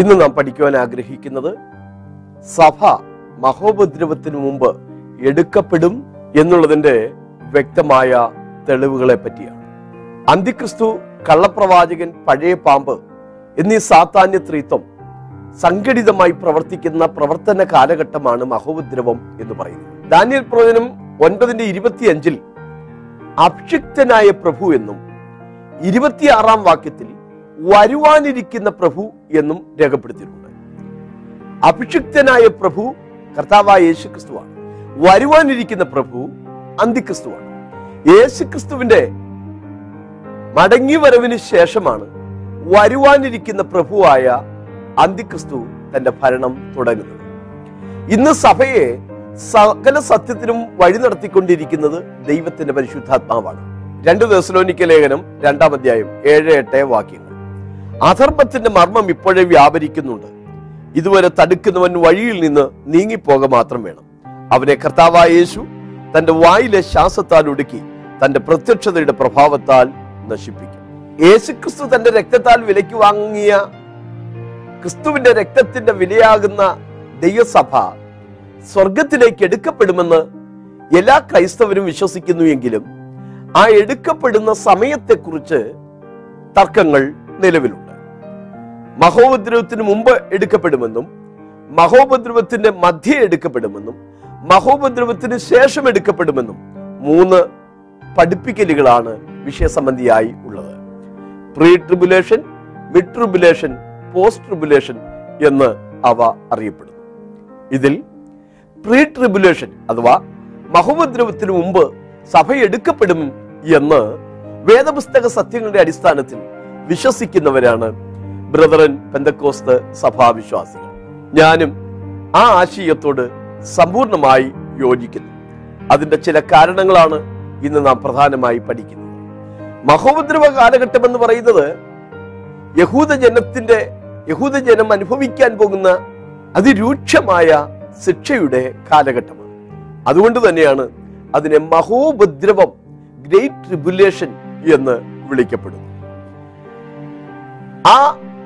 ഇന്ന് നാം പഠിക്കുവാൻ ആഗ്രഹിക്കുന്നത് സഭ മഹോപദ്രവത്തിന് മുമ്പ് എടുക്കപ്പെടും എന്നുള്ളതിന്റെ വ്യക്തമായ തെളിവുകളെ പറ്റിയാണ്. അന്തിക്രിസ്തു കള്ളപ്രവാചകൻ പഴയ പാമ്പ് എന്നീ സാത്താന്യ ത്രീത്വം സംഘടിതമായി പ്രവർത്തിക്കുന്ന പ്രവർത്തന കാലഘട്ടമാണ് മഹോപദ്രവം എന്ന് പറയുന്നത്. ദാനിയൽ പ്രവചനം ഒൻപതിന്റെ ഇരുപത്തിയഞ്ചിൽ അഭിഷിക്തനായ പ്രഭു എന്നും ഇരുപത്തിയാറാം വാക്യത്തിൽ വരുവാനിരിക്കുന്ന പ്രഭു എന്നും രേഖപ്പെടുത്തിയിട്ടുണ്ട്. അഭിഷിക്തനായ പ്രഭു കർത്താവായ യേശു ക്രിസ്തുവാണ് വരുവാനിരിക്കുന്ന പ്രഭു അന്തിക്രിസ്തുവാണ്. യേശു ക്രിസ്തുവിന്റെ മടങ്ങി വരവിന് ശേഷമാണ് വരുവാനിരിക്കുന്ന പ്രഭുവായ അന്തിക്രിസ്തു തന്റെ ഭരണം തുടങ്ങുന്നത്. ഇന്ന് സഭയെ സകല സത്യത്തിനും വഴി നടത്തിക്കൊണ്ടിരിക്കുന്നത് ദൈവത്തിന്റെ പരിശുദ്ധാത്മാവാണ്. രണ്ട് ദിവസലോനിക്ക ലേഖനം രണ്ടാം അധ്യായം ഏഴ് എട്ട് വാക്യങ്ങൾ. അധർമ്മത്തിന്റെ മർമ്മം ഇപ്പോഴേ വ്യാപരിക്കുന്നുണ്ട്. ഇതുവരെ തടുക്കുന്നവൻ വഴിയിൽ നിന്ന് നീങ്ങിപ്പോക മാത്രം വേണം. അവനെ കർത്താവായ യേശു തന്റെ വായിലെ ശ്വാസത്താൽ ഒടുക്കി തന്റെ പ്രത്യക്ഷതയുടെ പ്രഭാവത്താൽ നശിപ്പിക്കും. യേശുക്രിസ്തു തന്റെ രക്തത്താൽ വിലയ്ക്ക് വാങ്ങിയ ക്രിസ്തുവിന്റെ രക്തത്തിന്റെ വിലയാകുന്ന ദൈവസഭ സ്വർഗത്തിലേക്ക് എടുക്കപ്പെടുമെന്ന് എല്ലാ ക്രൈസ്തവരും വിശ്വസിക്കുന്നു എങ്കിലും ആ എടുക്കപ്പെടുന്ന സമയത്തെക്കുറിച്ച് തർക്കങ്ങൾ നിലവിലുണ്ട്. മഹോപദ്രവത്തിന് മുമ്പ് എടുക്കപ്പെടുമെന്നും മഹോപദ്രവത്തിന്റെ മധ്യേ എടുക്കപ്പെടുമെന്നും മഹോപദ്രവത്തിന് ശേഷം എടുക്കപ്പെടുമെന്നും മൂന്ന് പഠിപ്പിക്കലുകളാണ് വിഷയസംബന്ധിയായി ഉള്ളത്. Pre tribulation mid tribulation post tribulation എന്ന് അവ അറിയപ്പെടുന്നു. ഇതിൽ പ്രീ ട്രിബുലേഷൻ അഥവാ മഹോപദ്രവത്തിന് മുമ്പ് സഭ എടുക്കപ്പെടും എന്ന് വേദപുസ്തക സത്യങ്ങളുടെ അടിസ്ഥാനത്തിൽ വിശ്വസിക്കുന്നവരാണ് ബ്രദറൻ പെന്തക്കോസ്ത് സഭാവിശ്വാസികൾ ഞാനും ആ ആശയത്തോട് സമ്പൂർണമായി യോജിക്കുന്നു. അതിന്റെ ചില കാരണങ്ങളാണ് ഇന്ന് നാം പ്രധാനമായി പഠിക്കുന്നത്. മഹോപദ്രവ കാലഘട്ടം എന്ന് പറയുന്നത് യഹൂദ ജനത്തിന്റെ യഹൂദ ജനം അനുഭവിക്കാൻ പോകുന്ന അതിരൂക്ഷമായ ശിക്ഷയുടെ കാലഘട്ടമാണ്. അതുകൊണ്ട് തന്നെയാണ് അതിനെ മഹോപദ്രവം ഗ്രേറ്റ് ട്രിബുലേഷൻ എന്ന് വിളിക്കപ്പെടുന്നു ആ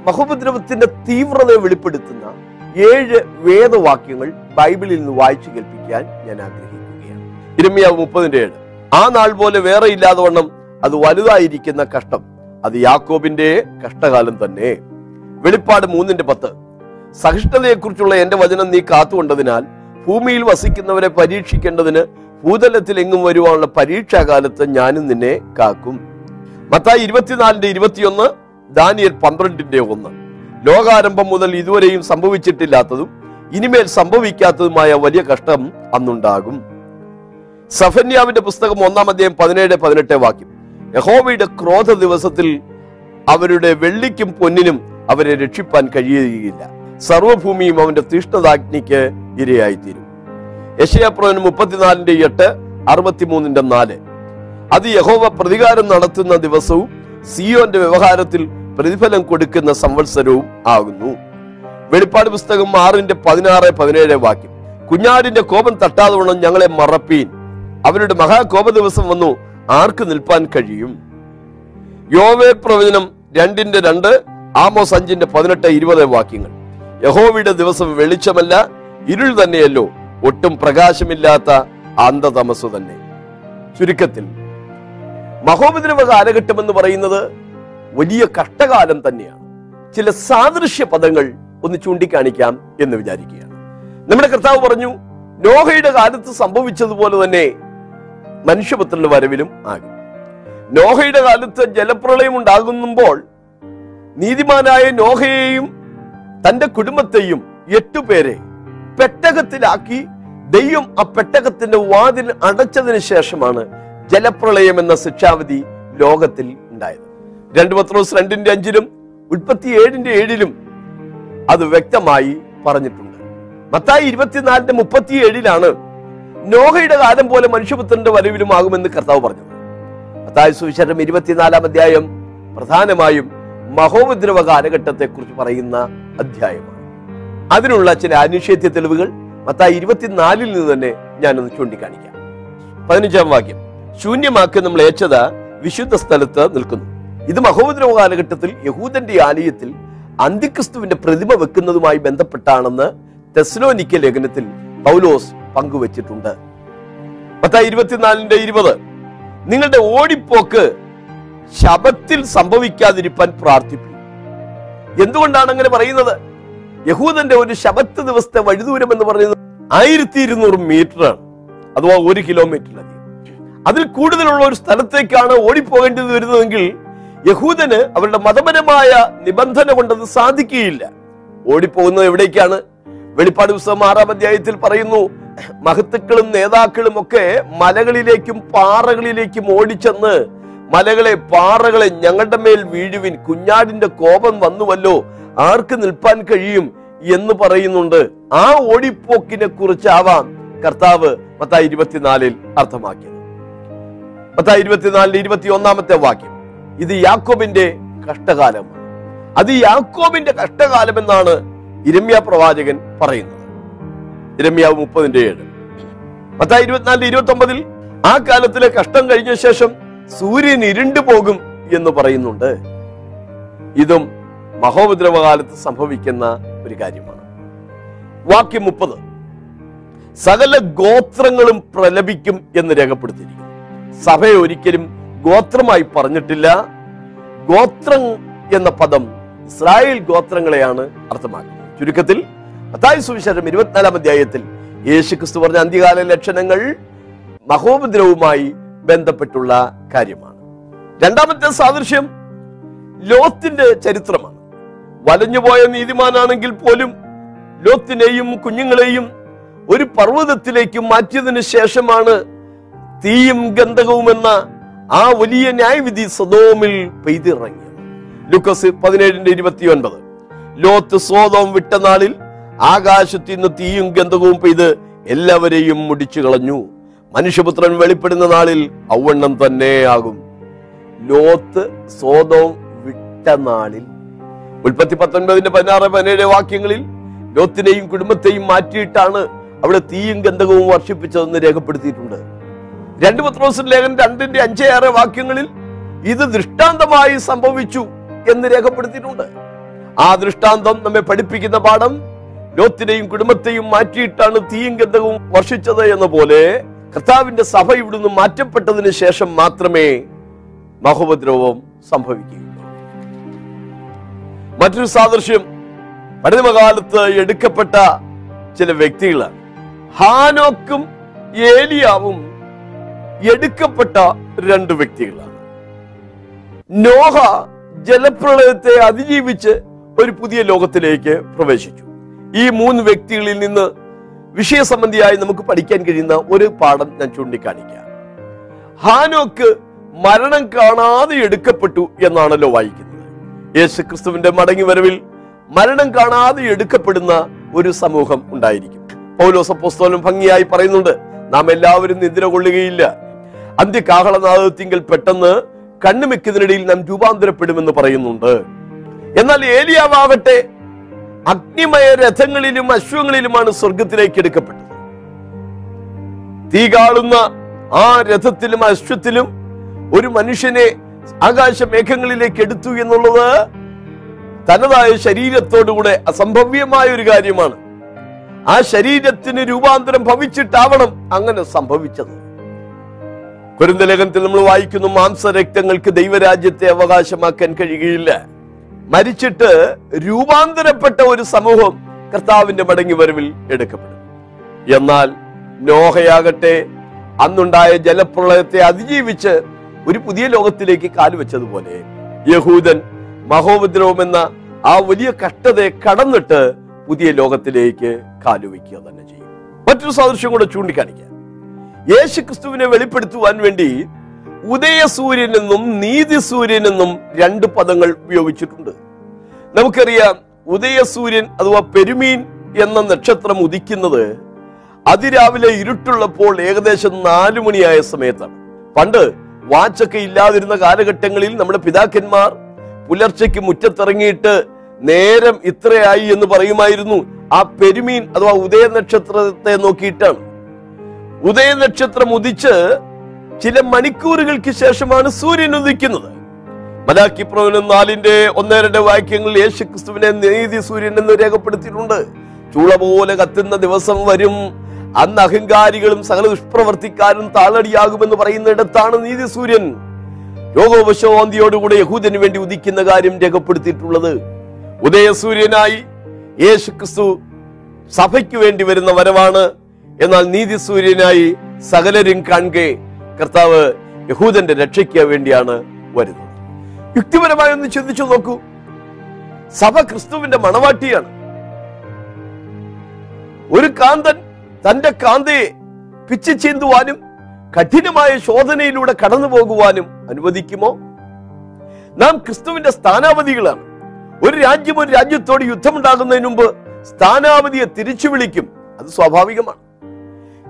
മഹോപദ്രവത്തിന്റെ തീവ്രതയെ വെളിപ്പെടുത്തുന്ന ഏഴ് വേദവാക്യങ്ങൾ ബൈബിളിൽ നിന്ന് വായിച്ചു കേൾപ്പിക്കാൻ ഞാൻ ആഗ്രഹിക്കുകയാണ്. ഇരുമിയാവ് മുപ്പതിന്റെ ഏഴ്. ആ നാൾ പോലെ വേറെ ഇല്ലാതെ വണ്ണം അത് വലുതായിരിക്കുന്ന കഷ്ടം. അത് യാക്കോബിന്റെ കഷ്ടകാലം തന്നെ. വെളിപ്പാട് മൂന്നിന്റെ പത്ത്. സഹിഷ്ണുതയെക്കുറിച്ചുള്ള എന്റെ വചനം നീ കാത്തുകൊണ്ടതിനാൽ ഭൂമിയിൽ വസിക്കുന്നവരെ പരീക്ഷിക്കേണ്ടതിന് ഭൂതലത്തിൽ എങ്ങും വരുവാനുള്ള പരീക്ഷാകാലത്ത് ഞാനും നിന്നെ കാക്കും. മത്തായി ഇരുപത്തിനാലിന്റെ ഇരുപത്തിയൊന്ന് ദാനിയൽ പന്ത്രണ്ടിന്റെ ഒന്ന്. ലോകാരംഭം മുതൽ ഇതുവരെയും സംഭവിച്ചിട്ടില്ലാത്തതും ഇനിമേൽ സംഭവിക്കാത്തതുമായ വലിയ കഷ്ടം അന്നുണ്ടാകും. സഫന്യാവിന്റെ പുസ്തകം ഒന്നാം അധ്യായം പതിനേഴ് പതിനെട്ട് വാക്യം. യഹോവയുടെ ക്രോധ ദിവസത്തിൽ അവരുടെ വെള്ളിക്കും പൊന്നിനും അവരെ രക്ഷിപ്പാൻ കഴിയുകയില്ല. സർവഭൂമിയും അവന്റെ തീഷ്ണതാഗ്നിക്ക് ഇരയായിത്തീരും. യശയാപ്രവൻ മുപ്പത്തിനാലിന്റെ എട്ട് അറുപത്തിമൂന്നിന്റെ നാല്. അത് യഹോവ പ്രതികാരം നടത്തുന്ന ദിവസവും സിയോന്റെ വ്യവഹാരത്തിൽ പ്രതിഫലം കൊടുക്കുന്ന സംവത്സരവും ആകുന്നു. വെളിപ്പാട് പുസ്തകം ആറിന്റെ പതിനാറ് പതിനേഴ് വാക്യം. കുഞ്ഞാടിന്റെ കോപം തട്ടാതെ വണ്ണം ഞങ്ങളെ മറപ്പീൻ. അവരുടെ മഹാകോപ ദിവസം വന്നു. ആർക്ക് നിൽപ്പാൻ കഴിയും? യോവേ പ്രവചനം രണ്ടിന്റെ രണ്ട് ആമോസ് അഞ്ചിന്റെ പതിനെട്ട് ഇരുപത് വാക്യങ്ങൾ. യഹോവയുടെ ദിവസം വെളിച്ചമല്ല ഇരുൾ തന്നെയല്ലോ. ഒട്ടും പ്രകാശമില്ലാത്ത അന്ധതമസ് തന്നെ. ചുരുക്കത്തിൽ മഹോപദ്രവ കാലഘട്ടം എന്ന് പറയുന്നത് വലിയ കഷ്ടകാലം തന്നെയാണ്. ചില സാദൃശ്യ പദങ്ങൾ ഒന്ന് ചൂണ്ടിക്കാണിക്കാം എന്ന് വിചാരിക്കുകയാണ്. നമ്മുടെ കർത്താവ് പറഞ്ഞു നോഹയുടെ കാലത്ത് സംഭവിച്ചതുപോലെ തന്നെ മനുഷ്യപുത്രന്റെ വരവിലും ആകും. നോഹയുടെ കാലത്ത് ജലപ്രളയം ഉണ്ടാകുമ്പോൾ നീതിമാനായ നോഹയെയും തന്റെ കുടുംബത്തെയും എട്ടുപേരെ പെട്ടകത്തിലാക്കി ദൈവം ആ പെട്ടകത്തിന്റെ വാതിൽ അടച്ചതിന് ശേഷമാണ് ജലപ്രളയം എന്ന ശിക്ഷാവിധി ലോകത്തിൽ ഉണ്ടായത്. രണ്ട് പത്രോസ് രണ്ടിന്റെ അഞ്ചിലും ഉൽപ്പത്തി ഏഴിന്റെ ഏഴിലും അത് വ്യക്തമായി പറഞ്ഞിട്ടുണ്ട്. മത്തായി ഇരുപത്തിനാലിന്റെ മുപ്പത്തി ഏഴിലാണ് നോഹയുടെ കാലം പോലെ മനുഷ്യപുത്രന്റെ വരവിലും ആകുമെന്ന് കർത്താവ് പറഞ്ഞത് മത്തായ സുവിശേഷം ഇരുപത്തിനാലാം അധ്യായം പ്രധാനമായും മഹോപദ്രവ കാലഘട്ടത്തെ കുറിച്ച് പറയുന്ന അധ്യായമാണ്. അതിനുള്ള ചില അനിഷേധ്യ തെളിവുകൾ മത്തായി ഇരുപത്തിനാലിൽ നിന്ന് തന്നെ ഞാനൊന്ന് ചൂണ്ടിക്കാണിക്കാം. പതിനഞ്ചാം വാക്യം. ശൂന്യമാക്കി നമ്മൾ ഏച്ചത വിശുദ്ധ സ്ഥലത്ത് നിൽക്കുന്നു. ഇത് മഹോപദ്രവ കാലഘട്ടത്തിൽ യഹൂദന്റെ ആലയത്തിൽ അന്തിക്രിസ്തുവിന്റെ പ്രതിമ വെക്കുന്നതുമായി ബന്ധപ്പെട്ടാണെന്ന് തെസ്ലോനിക്ക ലേഖനത്തിൽ പൗലോസ് പങ്കുവച്ചിട്ടുണ്ട്. പത്തായി ഇരുപത്തിനാലിന്റെ ഇരുപത് നിങ്ങളുടെ ഓടിപ്പോക്ക് ശബത്തിൽ സംഭവിക്കാതിരിക്കാൻ പ്രാർത്ഥിപ്പി എന്തുകൊണ്ടാണ് അങ്ങനെ പറയുന്നത്? യഹൂദന്റെ ഒരു ശബത്ത് ദിവസത്തെ വഴിദൂരം എന്ന് പറയുന്നത് ആയിരത്തി ഇരുന്നൂറ് മീറ്റർ ആണ് അഥവാ ഒരു കിലോമീറ്ററിലധികം. അതിൽ കൂടുതലുള്ള ഒരു സ്ഥലത്തേക്കാണ് ഓടിപ്പോകേണ്ടത് വരുന്നതെങ്കിൽ യഹൂദന് അവരുടെ മതപരമായ നിബന്ധന കൊണ്ടത് സാധിക്കുകയില്ല. ഓടിപ്പോകുന്നത് എവിടേക്കാണ്? വെളിപ്പാട് പുസ്തകം ആറാം അധ്യായത്തിൽ പറയുന്നു മഹത്തുക്കളും നേതാക്കളും ഒക്കെ മലകളിലേക്കും പാറകളിലേക്കും ഓടിച്ചെന്ന്. മലകളെ പാറകളെ ഞങ്ങളുടെ മേൽ വീഴുവിൻ. കുഞ്ഞാടിന്റെ കോപം വന്നുവല്ലോ ആർക്ക് നിൽപ്പാൻ കഴിയും എന്ന് പറയുന്നുണ്ട്. ആ ഓടിപ്പോക്കിനെ കുറിച്ചാവാം കർത്താവ് മത്തായി ഇരുപത്തിനാലിൽ അർത്ഥമാക്കിയത്. മത്തായി ഇരുപത്തിനാലിന്റെ ഇരുപത്തി ഒന്നാമത്തെ വാക്യം. ഇത് യാക്കോബിന്റെ കഷ്ടകാലം അത് യാക്കോബിന്റെ കഷ്ടകാലം എന്നാണ് ഇരമ്യ പ്രവാചകൻ പറയുന്നത്. ഇരമ്യാവ് മുപ്പതിന്റെ ഏഴ്. മത്തായി ഇരുപത്തിനാലിന്റെ ഇരുപത്തി ഒമ്പതിൽ ആ കാലത്തിലെ കഷ്ടം കഴിഞ്ഞ ശേഷം സൂര്യൻ ഇരുണ്ടു പോകും എന്ന് പറയുന്നുണ്ട്. ഇതും മഹോപദ്രവകാലത്ത് സംഭവിക്കുന്ന ഒരു കാര്യമാണ്. വാക്യം മുപ്പത്. സകല ഗോത്രങ്ങളും പ്രലപിക്കും എന്ന് രേഖപ്പെടുത്തിയിരിക്കുന്നു. സഭയെ ഒരിക്കലും ഗോത്രമായി പറഞ്ഞിട്ടില്ല. ഗോത്രം എന്ന പദം ഇസ്രായേൽ ഗോത്രങ്ങളെയാണ് അർത്ഥമാക്കുന്നത്. ചുരുക്കത്തിൽ മത്തായി സുവിശേഷം ഇരുപത്തിനാലാം അധ്യായത്തിൽ യേശു ക്രിസ്തു പറഞ്ഞ അന്ത്യകാല ലക്ഷണങ്ങൾ മഹോപദ്രവുമായി ബന്ധപ്പെട്ടുള്ള കാര്യമാണ്. രണ്ടാമത്തെ സാദൃശ്യം ലോത്തിന്റെ ചരിത്രമാണ്. വലഞ്ഞുപോയ നീതിമാനാണെങ്കിൽ പോലും ലോത്തിനെയും കുഞ്ഞുങ്ങളെയും ഒരു പർവതത്തിലേക്ക് മാറ്റിയതിനു ശേഷമാണ് തീയും ഗന്ധകവും എന്ന ആ വലിയ ന്യായവിധി സദോമിൽ പെയ്തിറങ്ങി. ലുക്കസ് പതിനേഴിന്റെ ഇരുപത്തിയൊൻപത്. ലോത്ത് സോതോം വിട്ട നാളിൽ ആകാശത്തിൽ നിന്ന് തീയും ഗന്ധകവും പെയ്ത് എല്ലാവരെയും മുടിച്ചു കളഞ്ഞു. മനുഷ്യപുത്രൻ വെളിപ്പെടുന്ന നാളിൽ ഔവണ്ണം തന്നെ ആകും. ലോത്ത് സോതോം വിട്ട നാളിൽ. ഉൽപ്പത്തി പത്തൊൻപതിന്റെ പതിനാറ് പതിനേഴ് വാക്യങ്ങളിൽ ലോത്തിനെയും കുടുംബത്തെയും മാറ്റിയിട്ടാണ് അവിടെ തീയും ഗന്ധകവും വർഷിപ്പിച്ചതെന്ന് രേഖപ്പെടുത്തിയിട്ടുണ്ട്. രണ്ട് പത്രോസിൻ ലേഖനം രണ്ടിന്റെ അഞ്ച് ആറ് വാക്യങ്ങളിൽ ഇത് ദൃഷ്ടാന്തമായി സംഭവിച്ചു എന്ന് രേഖപ്പെടുത്തിയിട്ടുണ്ട്. ആ ദൃഷ്ടാന്തം നമ്മെ പഠിപ്പിക്കുന്ന പാഠം ലോത്തിനെയും കുടുംബത്തെയും മാറ്റിയിട്ടാണ് തീയും ഗന്ധകവും വർഷിച്ചത് എന്ന പോലെ കർത്താവിന്റെ സഭ ഇവിടുന്ന് മാറ്റപ്പെട്ടതിന് ശേഷം മാത്രമേ മഹോപദ്രവം സംഭവിക്കുകയുള്ളൂ. മറ്റൊരു സാദൃശ്യം പഴമകാലത്ത് എടുക്കപ്പെട്ട ചില വ്യക്തികളാണ്. ഹാനോക്കും ഏലിയാവും എടുക്കപ്പെട്ട രണ്ട് വ്യക്തികളാണ്. നോഹ ജലപ്രളയത്തെ അതിജീവിച്ച് ഒരു പുതിയ ലോകത്തിലേക്ക് പ്രവേശിച്ചു. ഈ മൂന്ന് വ്യക്തികളിൽ നിന്ന് വിഷയസംബന്ധിയായി നമുക്ക് പഠിക്കാൻ കഴിയുന്ന ഒരു പാഠം ഞാൻ ചൂണ്ടിക്കാണിക്കാം. ഹാനോക്ക് മരണം കാണാതെ എടുക്കപ്പെട്ടു എന്നാണല്ലോ വായിക്കുന്നത്. യേശു ക്രിസ്തുവിന്റെ മടങ്ങി വരവിൽ മരണം കാണാതെ എടുക്കപ്പെടുന്ന ഒരു സമൂഹം ഉണ്ടായിരിക്കും. പൗലോസ പുസ്തകം ഭംഗിയായി പറയുന്നുണ്ട് നാം എല്ലാവരും നിദ്ര കൊള്ളുകയില്ല. അന്ത്യകാഹളനാദത്തിങ്കൽ പെട്ടെന്ന് കണ്ണുമിക്കുന്നതിനിടയിൽ നാം രൂപാന്തരപ്പെടുമെന്ന് പറയുന്നുണ്ട്. എന്നാൽ ഏലിയാവാകട്ടെ അഗ്നിമയ രഥങ്ങളിലും അശ്വങ്ങളിലുമാണ് സ്വർഗത്തിലേക്ക് എടുക്കപ്പെട്ടത്. തീ കാളുന്ന ആ രഥത്തിലും അശ്വത്തിലും ഒരു മനുഷ്യനെ ആകാശ മേഘങ്ങളിലേക്ക് എടുത്തു എന്നുള്ളത് തനതായ ശരീരത്തോടുകൂടെ അസംഭവ്യമായ ഒരു കാര്യമാണ്. ആ ശരീരത്തിന് രൂപാന്തരം ഭവിച്ചിട്ടാവണം അങ്ങനെ സംഭവിച്ചത്. കുരുന്തലേഖനത്തിൽ നമ്മൾ വായിക്കുന്നു മാംസരക്തങ്ങൾക്ക് ദൈവരാജ്യത്തെ അവകാശമാക്കാൻ കഴിയുകയില്ല. മരിച്ചിട്ട് രൂപാന്തരപ്പെട്ട ഒരു സമൂഹം കർത്താവിന്റെ മടങ്ങി വരവിൽ എടുക്കപ്പെടും. എന്നാൽ നോഹയാകട്ടെ അന്നുണ്ടായ ജലപ്രളയത്തെ അതിജീവിച്ച് ഒരു പുതിയ ലോകത്തിലേക്ക് കാലുവെച്ചതുപോലെ യഹൂദൻ മഹോപദ്രവം എന്ന ആ വലിയ കഷ്ടതയെ കടന്നിട്ട് പുതിയ ലോകത്തിലേക്ക് കാലുവെക്കുക തന്നെ ചെയ്യും. മറ്റൊരു സാദൃശ്യം കൂടെ ചൂണ്ടിക്കാണിക്കാം. യേശു ക്രിസ്തുവിനെ വെളിപ്പെടുത്തുവാൻ വേണ്ടി ഉദയസൂര്യനെന്നും നീതിസൂര്യനെന്നും രണ്ട് പദങ്ങൾ ഉപയോഗിച്ചിട്ടുണ്ട്. നമുക്കറിയാം ഉദയസൂര്യൻ അഥവാ പെരുമീൻ എന്ന നക്ഷത്രം ഉദിക്കുന്നത് അതിരാവിലെ ഇരുട്ടുള്ളപ്പോൾ ഏകദേശം നാലു മണിയായ സമയത്താണ്. പണ്ട് വാച്ചൊക്കെ ഇല്ലാതിരുന്ന കാലഘട്ടങ്ങളിൽ നമ്മുടെ പിതാക്കന്മാർ പുലർച്ചയ്ക്ക് മുറ്റത്തിറങ്ങിയിട്ട് നേരം ഇത്രയായി എന്ന് പറയുമായിരുന്നു ആ പെരുമീൻ അഥവാ ഉദയ നക്ഷത്രത്തെ നോക്കിയിട്ടാണ്. ഉദയ നക്ഷത്രം ഉദിച്ച് ചില മണിക്കൂറുകൾക്ക് ശേഷമാണ് സൂര്യൻ ഉദിക്കുന്നത്. മലാക്കി പ്രവചനം നാലിന്റെ ഒന്നേ രണ്ട് വാക്യങ്ങളിൽ യേശു ക്രിസ്തുവിനെ നീതി സൂര്യൻ എന്ന് രേഖപ്പെടുത്തിയിട്ടുണ്ട്. ചൂള പോലെ കത്തുന്ന ദിവസം വരും. അന്ന് അഹങ്കാരികളും സകല ദുഷ്പ്രവർത്തിക്കാരും താളടിയാകുമെന്ന് പറയുന്നിടത്താണ് നീതി സൂര്യൻ. രോഗോപശോന്തിയോടുകൂടെ യഹൂദന് വേണ്ടി ഉദിക്കുന്ന കാര്യം രേഖപ്പെടുത്തിയിട്ടുള്ളത്. ഉദയസൂര്യനായി യേശു ക്രിസ്തു സഭയ്ക്ക് വേണ്ടി വരുന്ന വരവാണ്. എന്നാൽ നീതി സൂര്യനായി സകലരും കാണുകെ കർത്താവ് യഹൂദന്റെ രക്ഷയ്ക്ക് വേണ്ടിയാണ് വരുന്നത്. യുക്തിപരമായി ഒന്ന് ചിന്തിച്ചു നോക്കൂ. സഭ ക്രിസ്തുവിന്റെ മണവാട്ടിയാണ്. ഒരു കാന്തൻ തന്റെ കാന്തയെ പിച്ചു ചീന്തുവാനും കഠിനമായ ശോധനയിലൂടെ കടന്നു പോകുവാനും അനുവദിക്കുമോ? നാം ക്രിസ്തുവിന്റെ സ്ഥാനാപതികളാണ്. ഒരു രാജ്യം ഒരു രാജ്യത്തോട് യുദ്ധമുണ്ടാകുന്നതിന് മുമ്പ് സ്ഥാനാപതിയെ തിരിച്ചു വിളിക്കും. അത് സ്വാഭാവികമാണ്.